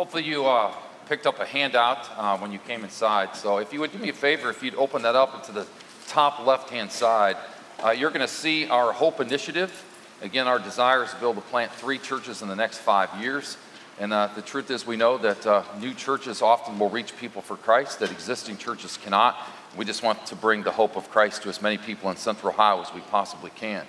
Hopefully, you uh, picked up a handout uh, when you came inside. So, if you would do me a favor, if you'd open that up to the top left hand side, uh, you're going to see our Hope Initiative. Again, our desire is to build to plant three churches in the next five years. And uh, the truth is, we know that uh, new churches often will reach people for Christ that existing churches cannot. We just want to bring the hope of Christ to as many people in Central Ohio as we possibly can.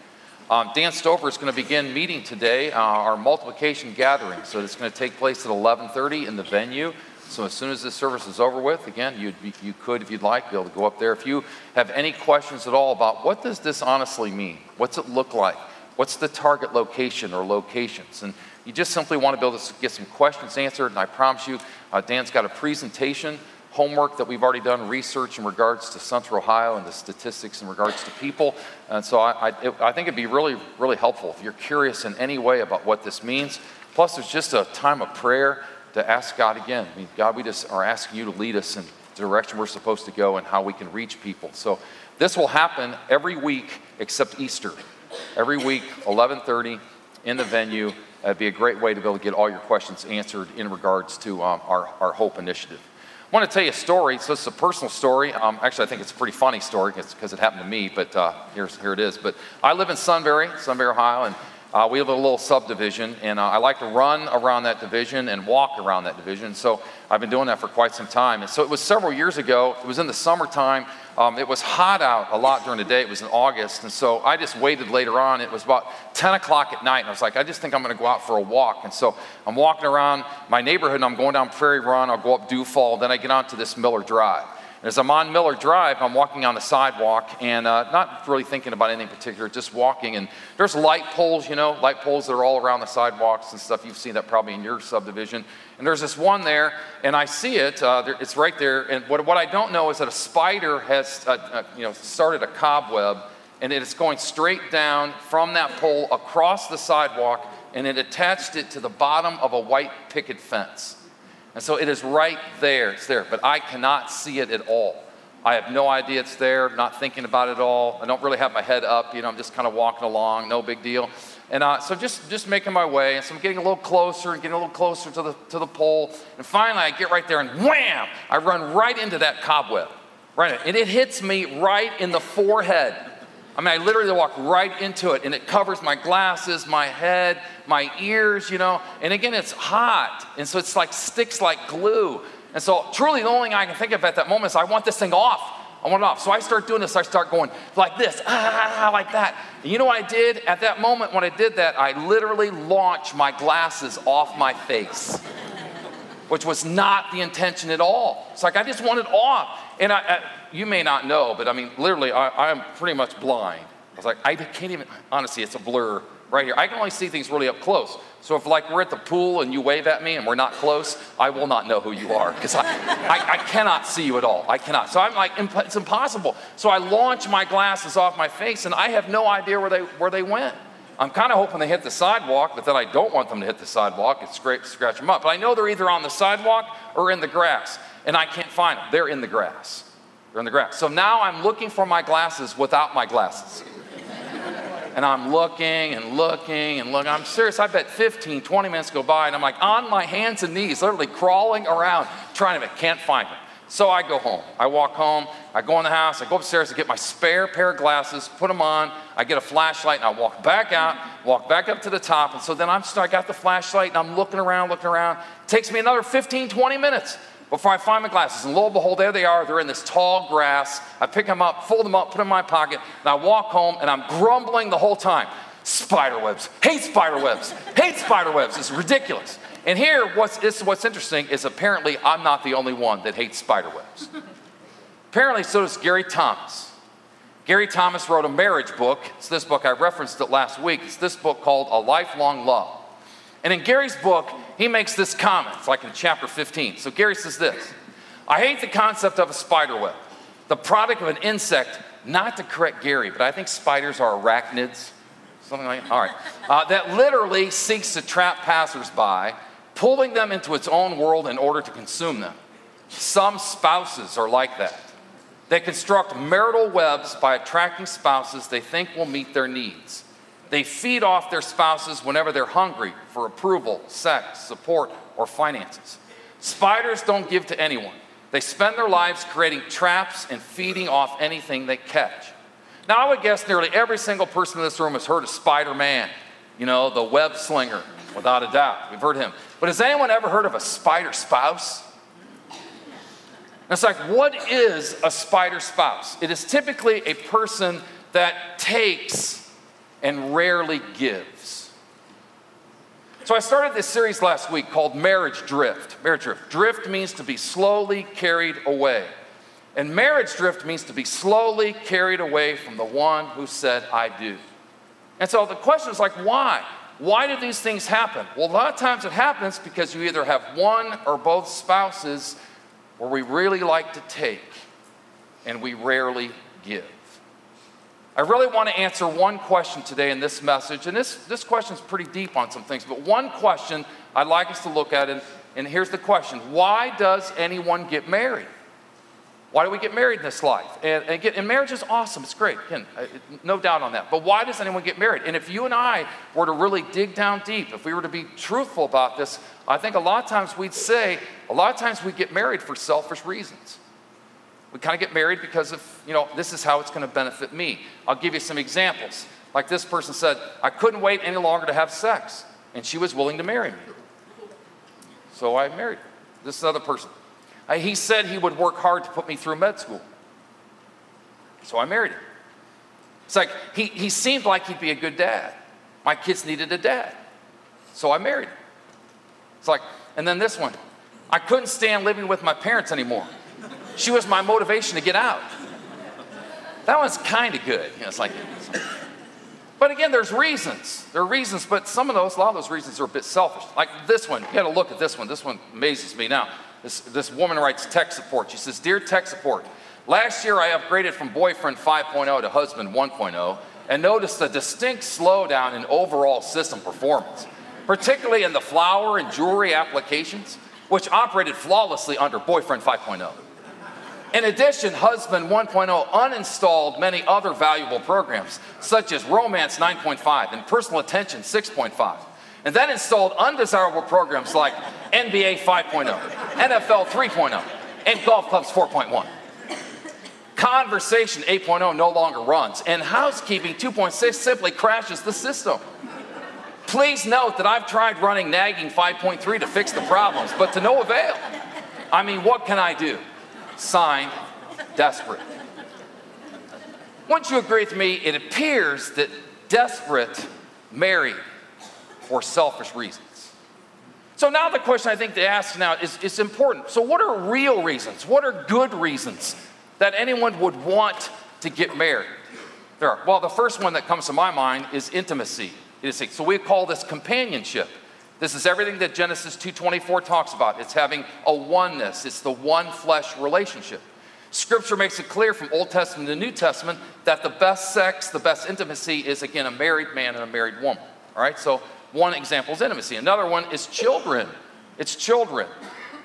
Um, Dan Stover is going to begin meeting today, uh, our multiplication gathering. So it's going to take place at 11:30 in the venue. So as soon as this service is over with, again, you you could, if you'd like, be able to go up there. If you have any questions at all about what does this honestly mean, what's it look like, what's the target location or locations, and you just simply want to be able to get some questions answered. And I promise you, uh, Dan's got a presentation homework that we've already done, research in regards to Central Ohio and the statistics in regards to people. And so I, I, it, I, think it'd be really, really helpful if you're curious in any way about what this means. Plus, there's just a time of prayer to ask God again. I mean, God, we just are asking you to lead us in the direction we're supposed to go and how we can reach people. So this will happen every week except Easter. Every week, 11:30 in the venue. It'd be a great way to be able to get all your questions answered in regards to um, our, our Hope Initiative. I want to tell you a story. So it's a personal story. Um, actually, I think it's a pretty funny story because it happened to me, but uh, here's, here it is. But I live in Sunbury, Sunbury, Ohio, and uh, we have a little subdivision, and uh, I like to run around that division and walk around that division. So I've been doing that for quite some time. And so it was several years ago. It was in the summertime. Um, it was hot out a lot during the day. It was in August. And so I just waited later on. It was about 10 o'clock at night. And I was like, I just think I'm going to go out for a walk. And so I'm walking around my neighborhood and I'm going down Prairie Run. I'll go up Dewfall. Then I get onto this Miller Drive. As I'm on Miller Drive, I'm walking on the sidewalk and uh, not really thinking about anything particular, just walking. And there's light poles, you know, light poles that are all around the sidewalks and stuff. You've seen that probably in your subdivision. And there's this one there, and I see it. Uh, there, it's right there. And what, what I don't know is that a spider has, uh, uh you know, started a cobweb, and it's going straight down from that pole across the sidewalk, and it attached it to the bottom of a white picket fence. And so it is right there. It's there, but I cannot see it at all. I have no idea it's there, not thinking about it at all. I don't really have my head up, you know, I'm just kind of walking along, no big deal. And uh, so just, just making my way. And so I'm getting a little closer and getting a little closer to the, to the pole. And finally, I get right there and wham! I run right into that cobweb. Right, and it hits me right in the forehead. I mean, I literally walk right into it, and it covers my glasses, my head, my ears, you know. And again, it's hot, and so it's like sticks like glue. And so, truly, the only thing I can think of at that moment is I want this thing off. I want it off. So I start doing this. I start going like this, ah, ah, ah, ah like that. And you know what I did at that moment when I did that? I literally launched my glasses off my face, which was not the intention at all. It's like I just wanted off. And I, I you may not know, but I mean, literally, I, I'm pretty much blind. I was like, I can't even, honestly, it's a blur right here. I can only see things really up close. So if like we're at the pool and you wave at me and we're not close, I will not know who you are because I, I, I, cannot see you at all. I cannot. So I'm like, it's impossible. So I launch my glasses off my face and I have no idea where they, where they went. I'm kind of hoping they hit the sidewalk, but then I don't want them to hit the sidewalk and scrape, scratch them up. But I know they're either on the sidewalk or in the grass, and I can't find them. They're in the grass. They're in the grass. So now I'm looking for my glasses without my glasses. and I'm looking and looking and looking. I'm serious. I bet 15, 20 minutes go by, and I'm like on my hands and knees, literally crawling around, trying to, can't find them. So I go home. I walk home. I go in the house. I go upstairs to get my spare pair of glasses, put them on. I get a flashlight, and I walk back out, walk back up to the top. And so then I'm, I got the flashlight, and I'm looking around, looking around. It takes me another 15, 20 minutes before I find my glasses. And lo and behold, there they are. They're in this tall grass. I pick them up, fold them up, put them in my pocket, and I walk home and I'm grumbling the whole time. Spider webs, hate spider webs, hate spider webs. It's ridiculous. And here, what's, this, what's interesting is apparently I'm not the only one that hates spider webs. apparently, so does Gary Thomas. Gary Thomas wrote a marriage book. It's this book, I referenced it last week. It's this book called A Lifelong Love. And in Gary's book, he makes this comment. It's like in chapter 15. So Gary says this I hate the concept of a spider web, the product of an insect, not to correct Gary, but I think spiders are arachnids, something like that. All right. Uh, that literally seeks to trap passersby, pulling them into its own world in order to consume them. Some spouses are like that. They construct marital webs by attracting spouses they think will meet their needs. They feed off their spouses whenever they're hungry for approval, sex, support, or finances. Spiders don't give to anyone. They spend their lives creating traps and feeding off anything they catch. Now, I would guess nearly every single person in this room has heard of Spider Man, you know, the web slinger, without a doubt. We've heard him. But has anyone ever heard of a spider spouse? it's like, what is a spider spouse? It is typically a person that takes and rarely gives. So I started this series last week called Marriage Drift. Marriage Drift. Drift means to be slowly carried away. And marriage drift means to be slowly carried away from the one who said, I do. And so the question is like, why? Why do these things happen? Well, a lot of times it happens because you either have one or both spouses where we really like to take and we rarely give. I really want to answer one question today in this message, and this, this question is pretty deep on some things, but one question I'd like us to look at, and, and here's the question Why does anyone get married? Why do we get married in this life? And, and, again, and marriage is awesome. It's great. Again, no doubt on that. But why does anyone get married? And if you and I were to really dig down deep, if we were to be truthful about this, I think a lot of times we'd say, a lot of times we get married for selfish reasons. We kind of get married because of, you know, this is how it's going to benefit me. I'll give you some examples. Like this person said, I couldn't wait any longer to have sex, and she was willing to marry me. So I married her. this other person. Uh, he said he would work hard to put me through med school. So I married him. It's like he, he seemed like he'd be a good dad. My kids needed a dad. So I married him. It's like, and then this one. I couldn't stand living with my parents anymore. She was my motivation to get out. That one's kind of good. You know, it's like, but again, there's reasons. There are reasons, but some of those, a lot of those reasons are a bit selfish. Like this one, you got to look at this one. This one amazes me. Now, this, this woman writes tech support. She says, Dear tech support, last year I upgraded from boyfriend 5.0 to husband 1.0 and noticed a distinct slowdown in overall system performance, particularly in the flower and jewelry applications, which operated flawlessly under boyfriend 5.0. In addition, Husband 1.0 uninstalled many other valuable programs, such as Romance 9.5 and Personal Attention 6.5 and then installed undesirable programs like NBA 5.0, NFL 3.0, and Golf Clubs 4.1. Conversation 8.0 no longer runs, and Housekeeping 2.6 simply crashes the system. Please note that I've tried running Nagging 5.3 to fix the problems, but to no avail. I mean, what can I do? Signed, desperate. Wouldn't you agree with me? It appears that desperate married for selfish reasons. So now the question I think to ask now is, is important. So what are real reasons? What are good reasons that anyone would want to get married? There are. Well, the first one that comes to my mind is intimacy. So we call this companionship. This is everything that Genesis 2:24 talks about. It's having a oneness. It's the one flesh relationship. Scripture makes it clear from Old Testament to New Testament that the best sex, the best intimacy is again a married man and a married woman. All right? So one example is intimacy. Another one is children. It's children.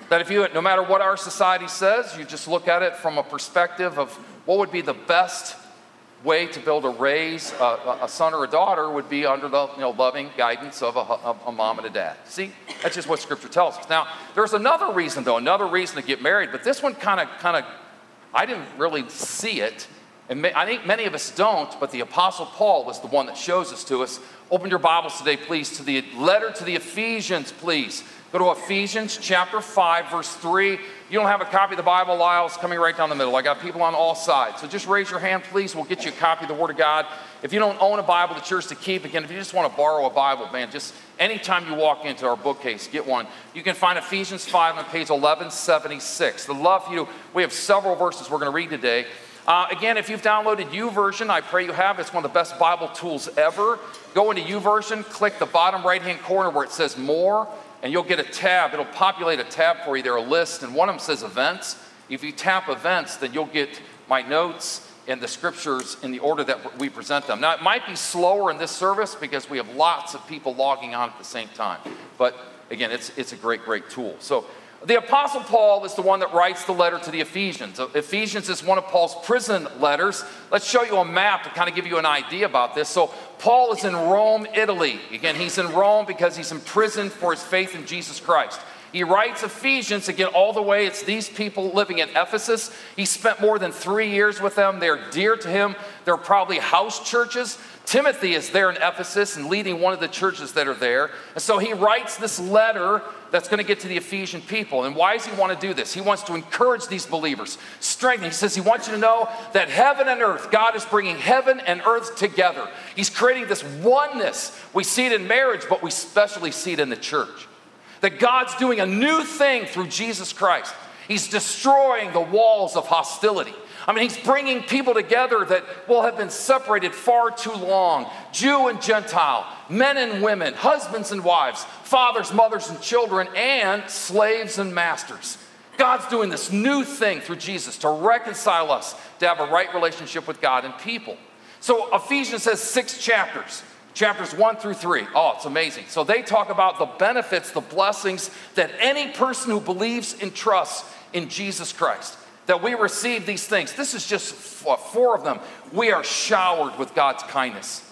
That if you, no matter what our society says, you just look at it from a perspective of what would be the best way to build a raise a, a son or a daughter would be under the you know, loving guidance of a, of a mom and a dad. See, that's just what Scripture tells us. Now, there's another reason, though, another reason to get married, but this one kind of, kind of, I didn't really see it, and I think many of us don't, but the Apostle Paul was the one that shows us to us. Open your Bibles today, please, to the letter to the Ephesians, please. Go to Ephesians chapter 5, verse 3. You don't have a copy of the Bible, Lyle's coming right down the middle. I got people on all sides. So just raise your hand, please. We'll get you a copy of the Word of God. If you don't own a Bible, it's yours to keep. Again, if you just want to borrow a Bible, man, just anytime you walk into our bookcase, get one. You can find Ephesians 5 on page 1176. The love for you. We have several verses we're going to read today. Uh, again, if you've downloaded YouVersion, I pray you have. It's one of the best Bible tools ever. Go into YouVersion, click the bottom right hand corner where it says More, and you'll get a tab. It'll populate a tab for you there, a list, and one of them says Events. If you tap Events, then you'll get my notes and the scriptures in the order that we present them. Now, it might be slower in this service because we have lots of people logging on at the same time. But again, it's, it's a great, great tool. So, The Apostle Paul is the one that writes the letter to the Ephesians. Ephesians is one of Paul's prison letters. Let's show you a map to kind of give you an idea about this. So, Paul is in Rome, Italy. Again, he's in Rome because he's in prison for his faith in Jesus Christ. He writes Ephesians again, all the way. It's these people living in Ephesus. He spent more than three years with them. They're dear to him. They're probably house churches. Timothy is there in Ephesus and leading one of the churches that are there. And so he writes this letter that's going to get to the Ephesian people. And why does he want to do this? He wants to encourage these believers, strengthen. He says he wants you to know that heaven and earth, God is bringing heaven and earth together. He's creating this oneness. We see it in marriage, but we especially see it in the church. That God's doing a new thing through Jesus Christ. He's destroying the walls of hostility. I mean, he's bringing people together that will have been separated far too long Jew and Gentile, men and women, husbands and wives, fathers, mothers, and children, and slaves and masters. God's doing this new thing through Jesus to reconcile us, to have a right relationship with God and people. So Ephesians has six chapters chapters 1 through 3. Oh, it's amazing. So they talk about the benefits, the blessings that any person who believes and trusts in Jesus Christ, that we receive these things. This is just uh, four of them. We are showered with God's kindness.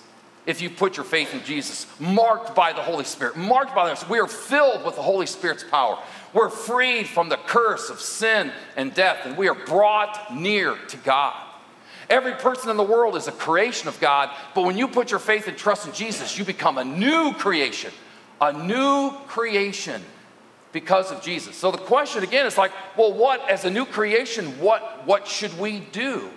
If you put your faith in Jesus, marked by the Holy Spirit, marked by this, we are filled with the Holy Spirit's power. We're freed from the curse of sin and death, and we are brought near to God. Every person in the world is a creation of God, but when you put your faith and trust in Jesus, you become a new creation, a new creation because of Jesus. So the question again is like, well, what as a new creation, what what should we do?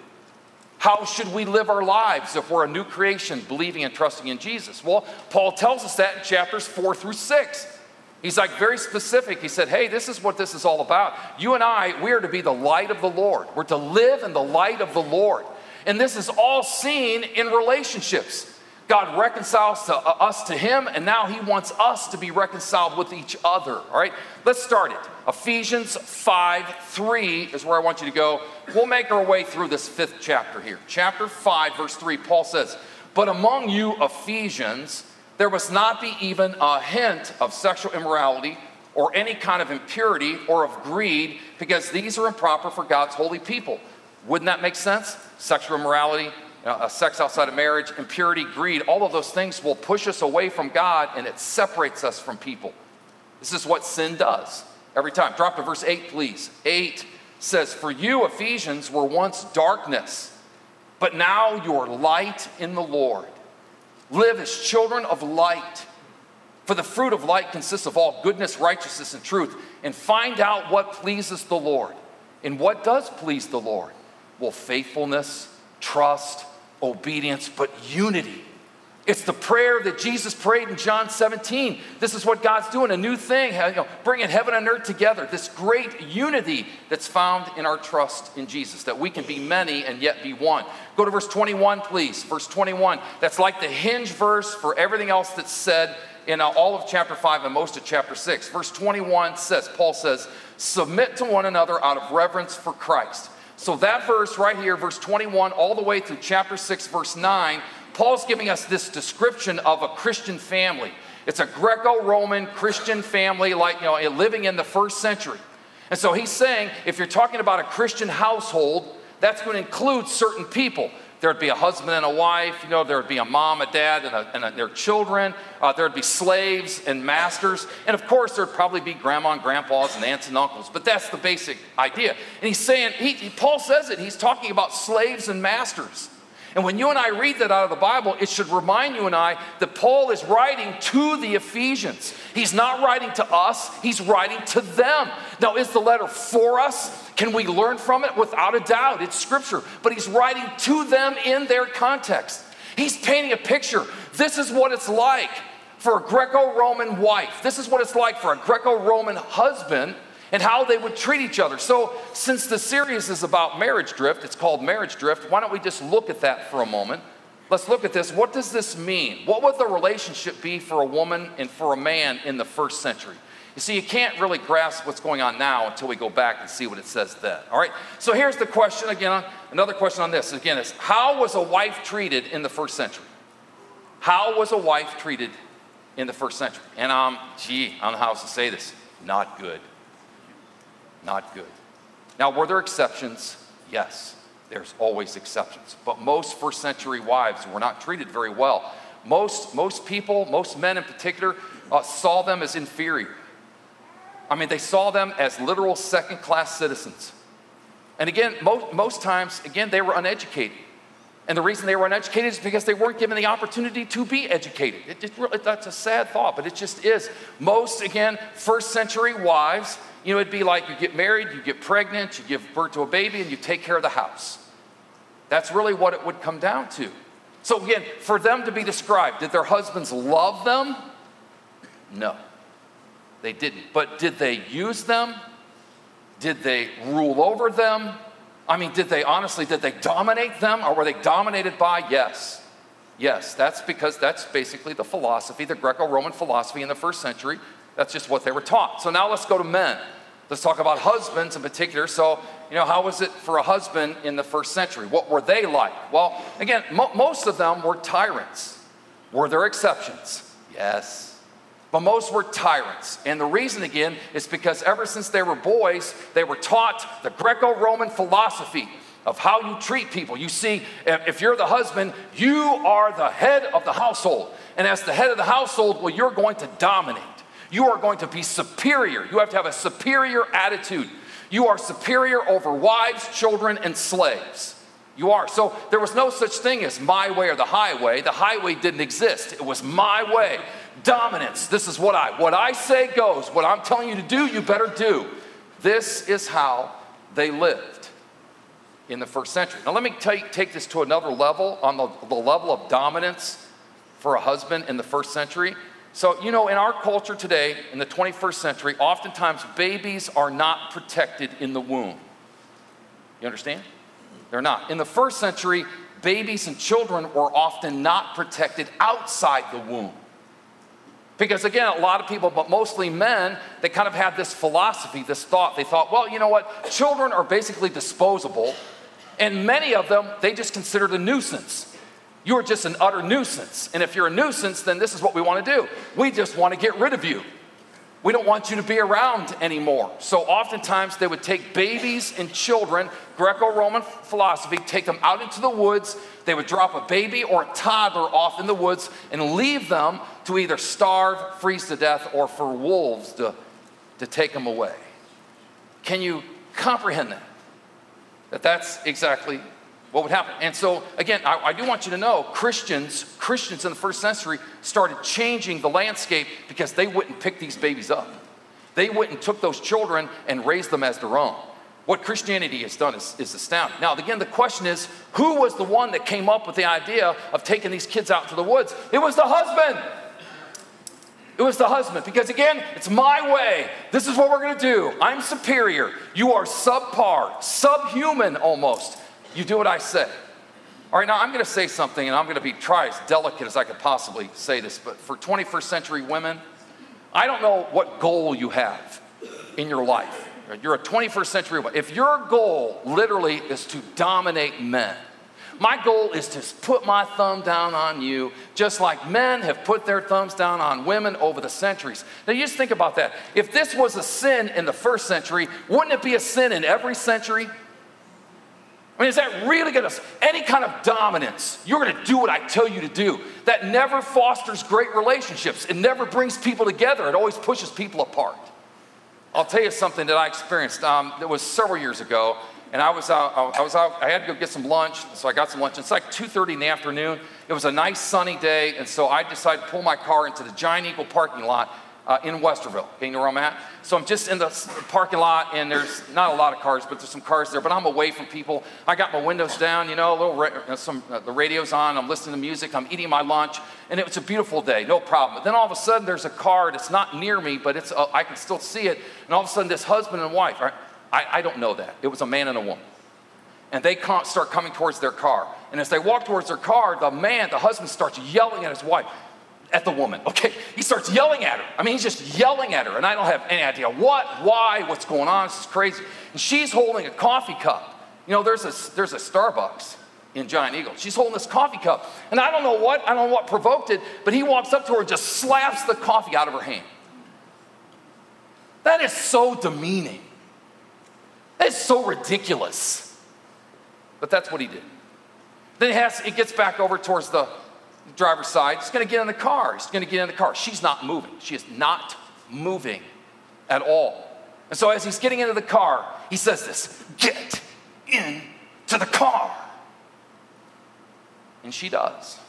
How should we live our lives if we're a new creation, believing and trusting in Jesus? Well, Paul tells us that in chapters 4 through 6. He's like very specific. He said, Hey, this is what this is all about. You and I, we are to be the light of the Lord. We're to live in the light of the Lord. And this is all seen in relationships. God reconciles to, uh, us to Him, and now He wants us to be reconciled with each other. All right, let's start it. Ephesians 5 3 is where I want you to go. We'll make our way through this fifth chapter here. Chapter 5, verse 3, Paul says, But among you, Ephesians, there must not be even a hint of sexual immorality or any kind of impurity or of greed, because these are improper for God's holy people. Wouldn't that make sense? Sexual immorality, uh, sex outside of marriage, impurity, greed, all of those things will push us away from God and it separates us from people. This is what sin does every time. Drop to verse 8, please. 8 says, For you, Ephesians, were once darkness, but now you're light in the Lord. Live as children of light. For the fruit of light consists of all goodness, righteousness, and truth. And find out what pleases the Lord. And what does please the Lord? Well, faithfulness, trust, obedience, but unity. It's the prayer that Jesus prayed in John 17. This is what God's doing a new thing, you know, bringing heaven and earth together. This great unity that's found in our trust in Jesus, that we can be many and yet be one. Go to verse 21, please. Verse 21. That's like the hinge verse for everything else that's said in uh, all of chapter 5 and most of chapter 6. Verse 21 says, Paul says, Submit to one another out of reverence for Christ. So, that verse right here, verse 21, all the way through chapter 6, verse 9, Paul's giving us this description of a Christian family. It's a Greco Roman Christian family, like, you know, living in the first century. And so he's saying if you're talking about a Christian household, that's going to include certain people. There'd be a husband and a wife, you know, there'd be a mom, a dad, and, a, and a, their children. Uh, there'd be slaves and masters. And of course, there'd probably be grandma and grandpas and aunts and uncles. But that's the basic idea. And he's saying, he, Paul says it, he's talking about slaves and masters. And when you and I read that out of the Bible, it should remind you and I that Paul is writing to the Ephesians. He's not writing to us, he's writing to them. Now, is the letter for us? Can we learn from it? Without a doubt, it's scripture. But he's writing to them in their context. He's painting a picture. This is what it's like for a Greco Roman wife. This is what it's like for a Greco Roman husband and how they would treat each other. So, since the series is about marriage drift, it's called Marriage Drift, why don't we just look at that for a moment? Let's look at this. What does this mean? What would the relationship be for a woman and for a man in the first century? You see, you can't really grasp what's going on now until we go back and see what it says then. All right? So here's the question again. Another question on this again is how was a wife treated in the first century? How was a wife treated in the first century? And um, gee, I don't know how else to say this. Not good. not good. Now, were there exceptions? Yes, there's always exceptions. But most first century wives were not treated very well. Most, most people, most men in particular, uh, saw them as inferior. I mean, they saw them as literal second class citizens. And again, most, most times, again, they were uneducated. And the reason they were uneducated is because they weren't given the opportunity to be educated. It, it really, that's a sad thought, but it just is. Most, again, first century wives, you know, it'd be like you get married, you get pregnant, you give birth to a baby, and you take care of the house. That's really what it would come down to. So, again, for them to be described, did their husbands love them? No, they didn't. But did they use them? Did they rule over them? I mean, did they honestly, did they dominate them or were they dominated by? Yes. Yes, that's because that's basically the philosophy, the Greco Roman philosophy in the first century. That's just what they were taught. So now let's go to men. Let's talk about husbands in particular. So, you know, how was it for a husband in the first century? What were they like? Well, again, mo- most of them were tyrants. Were there exceptions? Yes. But most were tyrants. And the reason, again, is because ever since they were boys, they were taught the Greco Roman philosophy of how you treat people. You see, if you're the husband, you are the head of the household. And as the head of the household, well, you're going to dominate. You are going to be superior. You have to have a superior attitude. You are superior over wives, children, and slaves. You are. So there was no such thing as my way or the highway. The highway didn't exist. It was my way dominance. This is what I what I say goes. What I'm telling you to do, you better do. This is how they lived in the first century. Now let me take, take this to another level on the, the level of dominance for a husband in the first century. So, you know, in our culture today, in the 21st century, oftentimes babies are not protected in the womb. You understand? They're not. In the first century, babies and children were often not protected outside the womb. Because again, a lot of people, but mostly men, they kind of had this philosophy, this thought. They thought, well, you know what? Children are basically disposable. And many of them, they just considered a nuisance. You are just an utter nuisance. And if you're a nuisance, then this is what we want to do. We just want to get rid of you. We don't want you to be around anymore. So oftentimes they would take babies and children, Greco Roman philosophy, take them out into the woods. They would drop a baby or a toddler off in the woods and leave them to either starve, freeze to death, or for wolves to, to take them away. Can you comprehend that? That that's exactly what would happen. And so, again, I, I, do want you to know Christians, Christians in the first century started changing the landscape because they wouldn't pick these babies up. They and took those children and raised them as their own. What Christianity has done is, is astounding. Now, again, the question is who was the one that came up with the idea of taking these kids out to the woods? It was the husband. It was the husband. Because again, it's my way. This is what we're going to do. I'm superior. You are subpar, subhuman almost. You do what I say. All right, now I'm going to say something, and I'm going to be try as delicate as I could possibly say this, but for 21st century women, I don't know what goal you have in your life. You're a 21st century woman. If your goal literally is to dominate men, my goal is to put my thumb down on you, just like men have put their thumbs down on women over the centuries. Now, you just think about that. If this was a sin in the first century, wouldn't it be a sin in every century? I mean, is that really going to, any kind of dominance, you're going to do what I tell you to do. That never fosters great relationships. It never brings people together. It always pushes people apart. I'll tell you something that I experienced. Um, it was several years ago, and I was out, I was out, I had to go get some lunch, so I got some lunch. It's like 2.30 in the afternoon. It was a nice sunny day, and so I decided to pull my car into the Giant Eagle parking lot uh, in Westerville. Okay, you know where I'm at? So I'm just in the parking lot, and there's not a lot of cars, but there's some cars there. But I'm away from people. I got my windows down, you know, a little ra- uh, some uh, the radio's on. I'm listening to music. I'm eating my lunch, and it was a beautiful day, no problem. But then all of a sudden, there's a car that's not near me, but it's uh, I can still see it. And all of a sudden, this husband and wife. Right? I, I don't know that. It was a man and a woman. And they start coming towards their car. And as they walk towards their car, the man, the husband, starts yelling at his wife at the woman, okay? He starts yelling at her. I mean, he's just yelling at her, and I don't have any idea what, why, what's going on. This is crazy. And she's holding a coffee cup. You know, there's a, there's a Starbucks in Giant Eagle. She's holding this coffee cup, and I don't know what, I don't know what provoked it, but he walks up to her and just slaps the coffee out of her hand. That is so demeaning. That is so ridiculous. But that's what he did. Then he, has, it gets back over towards the driver's side. He's going to get in the car. He's going to get in the car. She's not moving. She is not moving at all. And so as he's getting into the car, he says this Get into the car. And she does.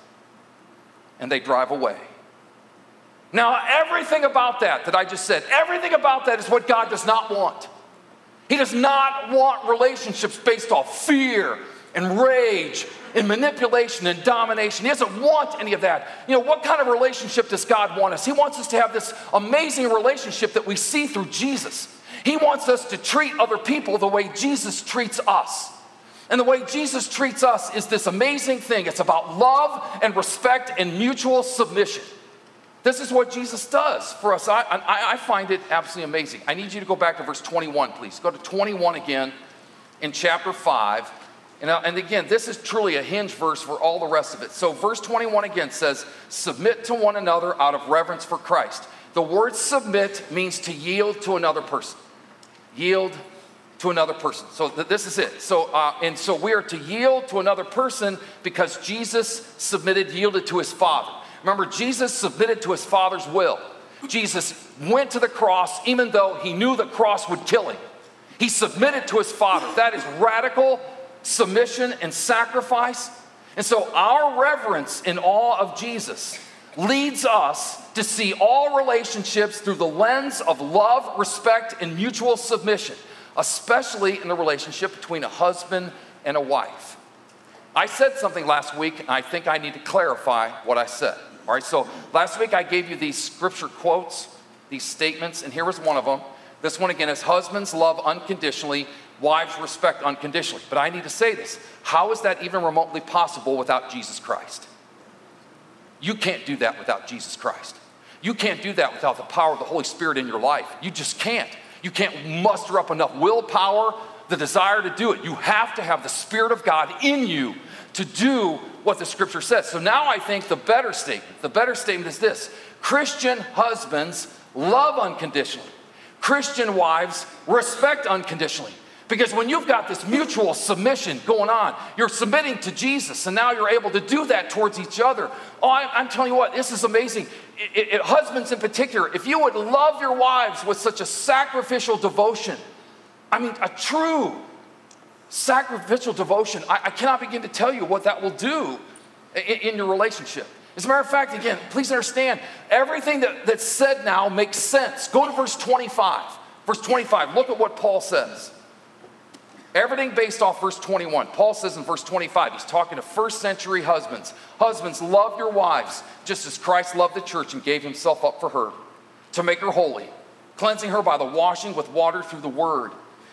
And they drive away. Now, everything about that that I just said, everything about that is what God does not want. He does not want relationships based off fear and rage and manipulation and domination. He doesn't want any of that. You know, what kind of relationship does God want us? He wants us to have this amazing relationship that we see through Jesus. He wants us to treat other people the way Jesus treats us. And the way Jesus treats us is this amazing thing it's about love and respect and mutual submission. This is what Jesus does for us. I, I, I, find it absolutely amazing. I need you to go back to verse 21, please. Go to 21 again in chapter 5. And, and again, this is truly a hinge verse for all the rest of it. So, verse 21 again says, Submit to one another out of reverence for Christ. The word submit means to yield to another person. Yield to another person. So th- this is it. So uh, and so we are to yield to another person because Jesus submitted, yielded to his Father. Remember, Jesus submitted to his Father's will. Jesus went to the cross even though he knew the cross would kill him. He submitted to his Father. That is radical submission and sacrifice. And so our reverence in awe of Jesus leads us to see all relationships through the lens of love, respect, and mutual submission, especially in the relationship between a husband and a wife. I said something last week, and I think I need to clarify what I said. All right, so last week I gave you these scripture quotes, these statements, and here was one of them. This one again is husbands love unconditionally, wives respect unconditionally. But I need to say this how is that even remotely possible without Jesus Christ? You can't do that without Jesus Christ. You can't do that without the power of the Holy Spirit in your life. You just can't. You can't muster up enough willpower, the desire to do it. You have to have the Spirit of God in you to do what the scripture says. So now I think the better statement, the better statement is this Christian husbands love unconditionally, Christian wives respect unconditionally. Because when you've got this mutual submission going on, you're submitting to Jesus, and now you're able to do that towards each other. Oh, I, am telling you what, this is amazing. It, it, husbands in particular, if you would love your wives with such a sacrificial devotion, I mean, a true sacrificial devotion, I, I cannot begin to tell you what that will do in, in your relationship. As a matter of fact, again, please understand, everything that, that's said now makes sense. Go to verse 25. Verse 25, look at what Paul says. Everything based off verse 21. Paul says in verse 25, he's talking to first century husbands. Husbands, love your wives just as Christ loved the church and gave himself up for her to make her holy, cleansing her by the washing with water through the word,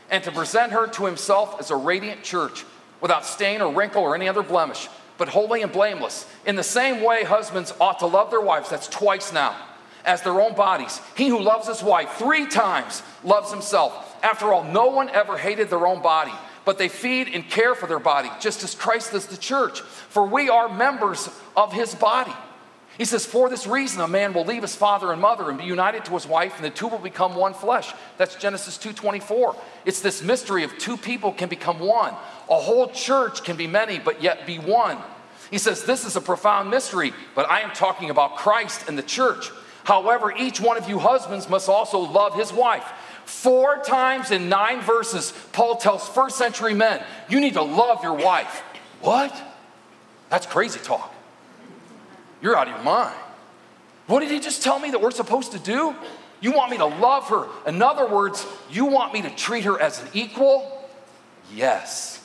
and to present her to himself as a radiant church without stain or wrinkle or any other blemish, but holy and blameless. In the same way, husbands ought to love their wives, that's twice now, as their own bodies. He who loves his wife three times loves himself. After all, no one ever hated their own body, but they feed and care for their body, just as Christ does the church. For we are members of his body. He says, For this reason, a man will leave his father and mother and be united to his wife, and the two will become one flesh. That's Genesis 2:24. It's this mystery of two people can become one. A whole church can be many, but yet be one. He says, This is a profound mystery, but I am talking about Christ and the church. However, each one of you husbands must also love his wife Four times in nine verses, Paul tells first century men, you need to love your wife. What? That's crazy talk. You're out of your mind. What did he just tell me that we're supposed to do? You want me to love her. In other words, you want me to treat her as an equal? Yes.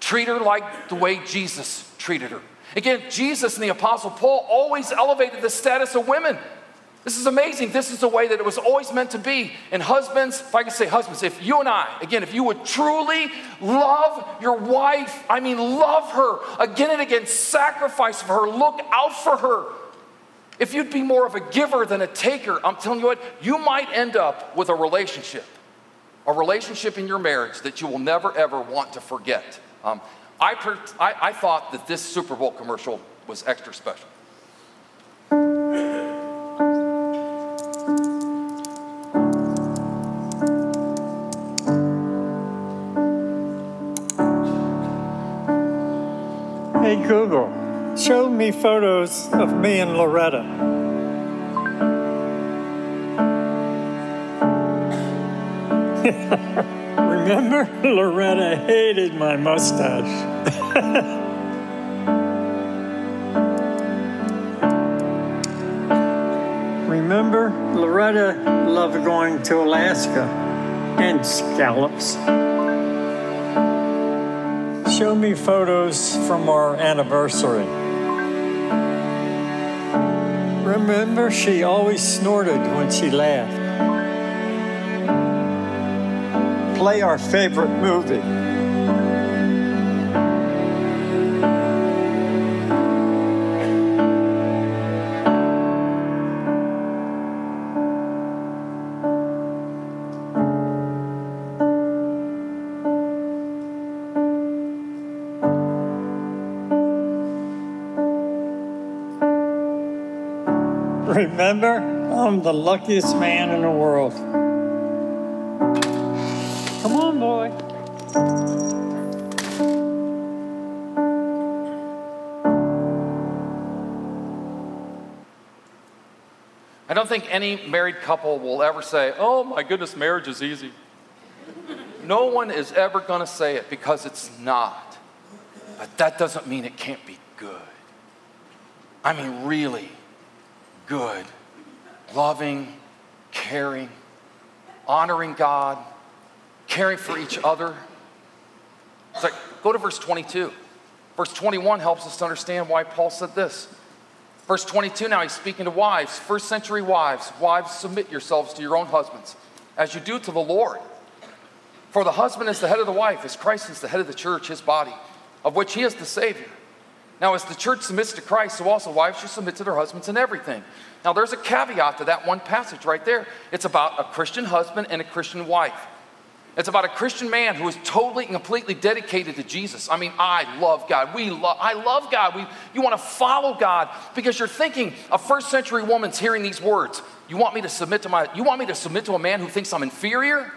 Treat her like the way Jesus treated her. Again, Jesus and the Apostle Paul always elevated the status of women. This is amazing. This is the way that it was always meant to be. And husbands, if I can say husbands, if you and I, again, if you would truly love your wife, I mean, love her again and again, sacrifice for her, look out for her. If you'd be more of a giver than a taker, I'm telling you what, you might end up with a relationship, a relationship in your marriage that you will never ever want to forget. Um, I, per- I, I thought that this Super Bowl commercial was extra special. Google, show me photos of me and Loretta. Remember, Loretta hated my mustache. Remember, Loretta loved going to Alaska and scallops. Show me photos from our anniversary. Remember, she always snorted when she laughed. Play our favorite movie. The luckiest man in the world. Come on, boy. I don't think any married couple will ever say, Oh my goodness, marriage is easy. no one is ever going to say it because it's not. But that doesn't mean it can't be good. I mean, really good, loving, caring, honoring God, caring for each other. It's like, go to verse 22. Verse 21 helps us to understand why Paul said this. Verse 22 now, he's speaking to wives, first century wives. Wives, submit yourselves to your own husbands, as you do to the Lord. For the husband is the head of the wife, as Christ is the head of the church, his body, of which he is the Savior. Now, as the church submits to Christ, so also wives should submit to their husbands in everything. Now, there's a caveat to that one passage right there. It's about a Christian husband and a Christian wife. It's about a Christian man who is totally and completely dedicated to Jesus. I mean, I love God. We love, I love God. We, you want to follow God because you're thinking a first century woman's hearing these words. You want me to submit to my, you want me to submit to a man who thinks I'm inferior?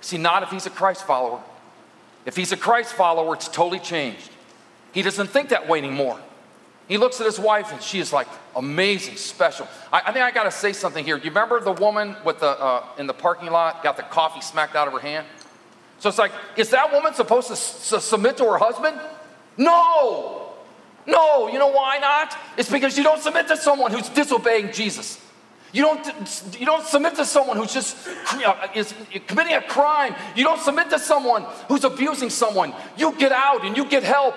See, not if he's a Christ follower. If he's a Christ follower, it's totally changed. He doesn't think that way anymore. He looks at his wife and she is like amazing, special. I, I think I got to say something here. Do you remember the woman with the uh, in the parking lot got the coffee smacked out of her hand? So it's like, is that woman supposed to s- submit to her husband? No, no. You know why not? It's because you don't submit to someone who's disobeying Jesus. You don't, you don't submit to someone who's just is committing a crime. You don't submit to someone who's abusing someone. You get out and you get help.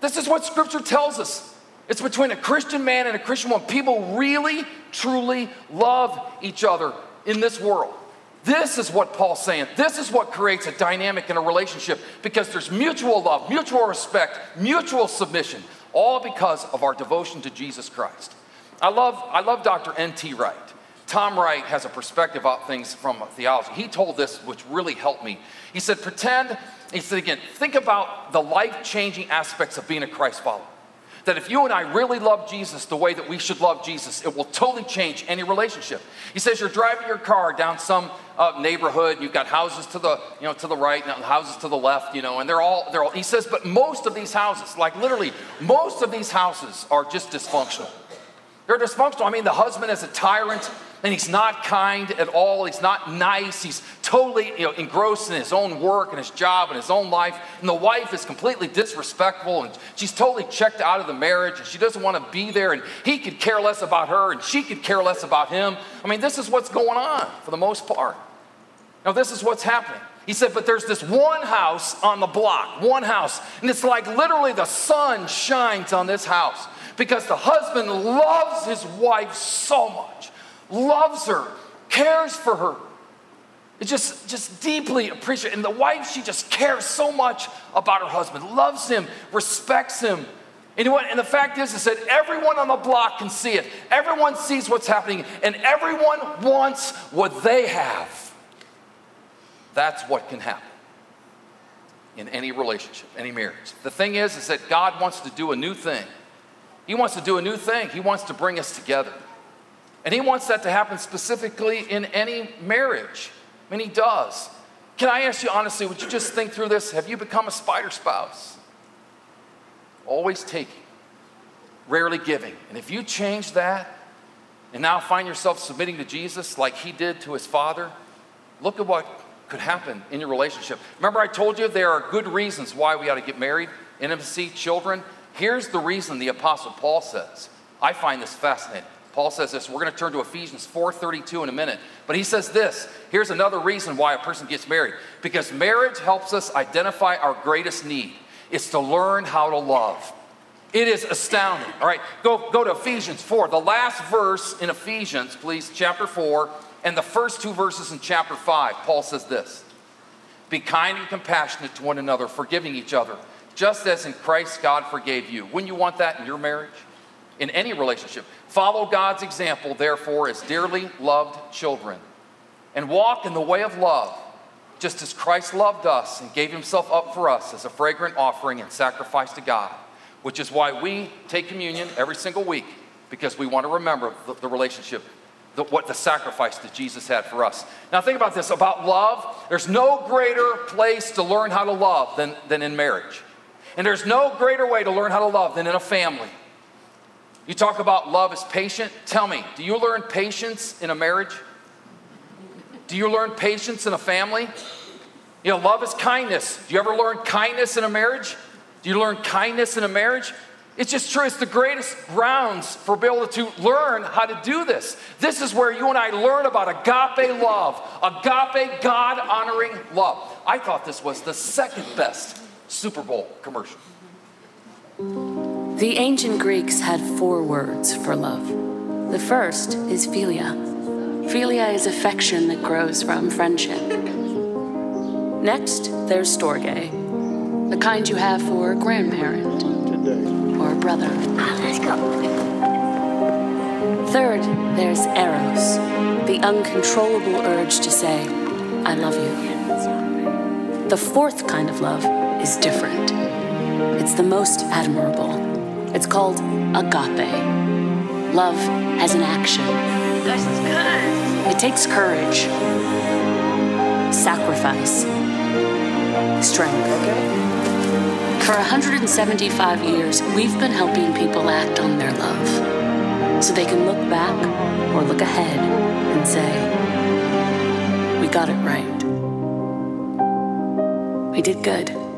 This is what Scripture tells us. It's between a Christian man and a Christian woman. People really, truly love each other in this world. This is what Paul's saying. This is what creates a dynamic in a relationship because there's mutual love, mutual respect, mutual submission, all because of our devotion to Jesus Christ. I love, I love Dr. N.T. Wright. Tom Wright has a perspective about things from theology. He told this, which really helped me. He said, Pretend he said again, think about the life changing aspects of being a Christ follower. That if you and I really love Jesus the way that we should love Jesus, it will totally change any relationship. He says you're driving your car down some uh, neighborhood, you've got houses to the you know to the right, and houses to the left, you know, and they're all they're all. He says, but most of these houses, like literally, most of these houses are just dysfunctional. They're dysfunctional. I mean, the husband is a tyrant and he's not kind at all. He's not nice. He's totally you know, engrossed in his own work and his job and his own life. And the wife is completely disrespectful and she's totally checked out of the marriage and she doesn't want to be there. And he could care less about her and she could care less about him. I mean, this is what's going on for the most part. Now, this is what's happening. He said, but there's this one house on the block, one house. And it's like literally the sun shines on this house because the husband loves his wife so much loves her, cares for her. It just, just deeply appreciates. And the wife, she just cares so much about her husband, loves him, respects him. And, you know and the fact is, is that everyone on the block can see it. Everyone sees what's happening, and everyone wants what they have. That's what can happen in any relationship, any marriage. The thing is, is that God wants to do a new thing. He wants to do a new thing. He wants to bring us together. And he wants that to happen specifically in any marriage. I mean, he does. Can I ask you honestly, would you just think through this? Have you become a spider spouse? always taking, rarely giving. And if you change that and now find yourself submitting to Jesus like he did to his father, look at what could happen in your relationship. Remember, I told you there are good reasons why we ought to get married intimacy, children. Here's the reason the Apostle Paul says. I find this fascinating. Paul says this. We're going to turn to Ephesians 4:32 in a minute. But he says this. Here's another reason why a person gets married. Because marriage helps us identify our greatest need. It's to learn how to love. It is astounding. All right, go, go to Ephesians 4. The last verse in Ephesians, please, chapter 4, and the first two verses in chapter 5. Paul says this Be kind and compassionate to one another, forgiving each other, just as in Christ God forgave you. Wouldn't you want that in your marriage? In any relationship. Follow God's example, therefore, as dearly loved children, and walk in the way of love, just as Christ loved us and gave himself up for us as a fragrant offering and sacrifice to God which is why we take communion every single week because we want to remember the, the relationship, the, what the sacrifice that Jesus had for us. Now, think about this about love. There's no greater place to learn how to love than, than in marriage. And there's no greater way to learn how to love than in a family. You talk about love is patient. Tell me, do you learn patience in a marriage? Do you learn patience in a family? You know, love is kindness. Do you ever learn kindness in a marriage? Do you learn kindness in a marriage? It's just true. It's the greatest grounds for being able to learn how to do this. This is where you and I learn about agape love, agape God honoring love. I thought this was the second best Super Bowl commercial. The ancient Greeks had four words for love. The first is philia. Philia is affection that grows from friendship. Next, there's storge, the kind you have for a grandparent or a brother. Third, there's eros, the uncontrollable urge to say, I love you. The fourth kind of love is different. It's the most admirable. It's called agape. Love as an action. This is good. It takes courage, sacrifice, strength. For 175 years, we've been helping people act on their love so they can look back or look ahead and say, We got it right. We did good.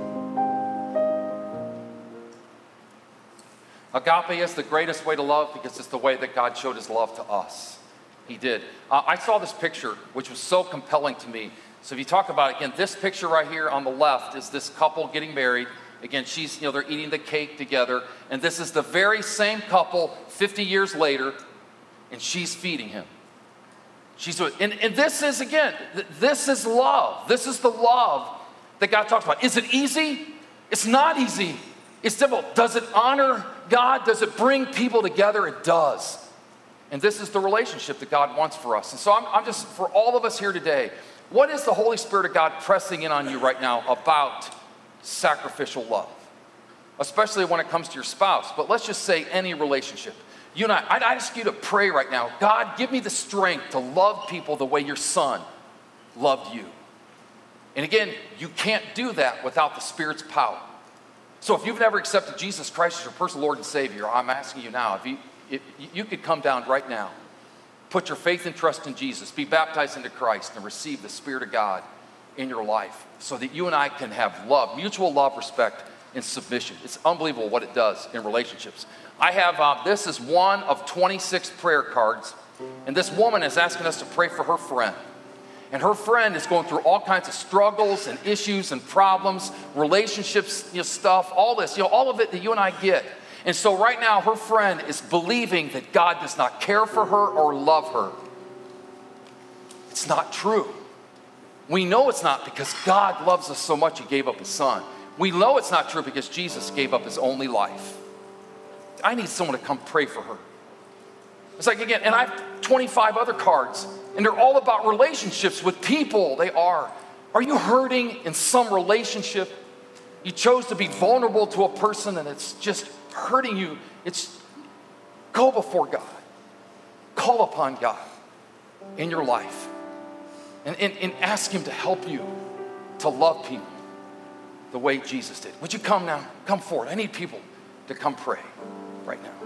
Agape is the greatest way to love because it's the way that God showed his love to us. He did. Uh, I saw this picture, which was so compelling to me. So, if you talk about it, again, this picture right here on the left is this couple getting married. Again, she's, you know, they're eating the cake together. And this is the very same couple 50 years later, and she's feeding him. She's, and, and this is, again, this is love. This is the love that God talks about. Is it easy? It's not easy. It's difficult. Does it honor God? Does it bring people together? It does. And this is the relationship that God wants for us. And so I'm, I'm just, for all of us here today, what is the Holy Spirit of God pressing in on you right now about sacrificial love, especially when it comes to your spouse. But let's just say any relationship. You and I, I'd ask you to pray right now God, give me the strength to love people the way your son loved you. And again, you can't do that without the Spirit's power. So if you've never accepted Jesus Christ as your personal Lord and Savior, I'm asking you now, if you, if you could come down right now, put your faith and trust in Jesus, be baptized into Christ, and receive the Spirit of God in your life so that you and I can have love, mutual love, respect, and submission. It's unbelievable what it does in relationships. I have, uh, this is one of 26 prayer cards, and this woman is asking us to pray for her friend. And her friend is going through all kinds of struggles and issues and problems, relationships, you know, stuff, all this, you know, all of it that you and I get. And so right now, her friend is believing that God does not care for her or love her. It's not true. We know it's not because God loves us so much, He gave up His Son. We know it's not true because Jesus gave up His only life. I need someone to come pray for her. It's like, again, and I have 25 other cards, and they're all about relationships with people. They are. Are you hurting in some relationship? You chose to be vulnerable to a person and it's just hurting you. It's go before God, call upon God in your life and, and, and ask Him to help you to love people the way Jesus did. Would you come now? Come forward. I need people to come pray right now.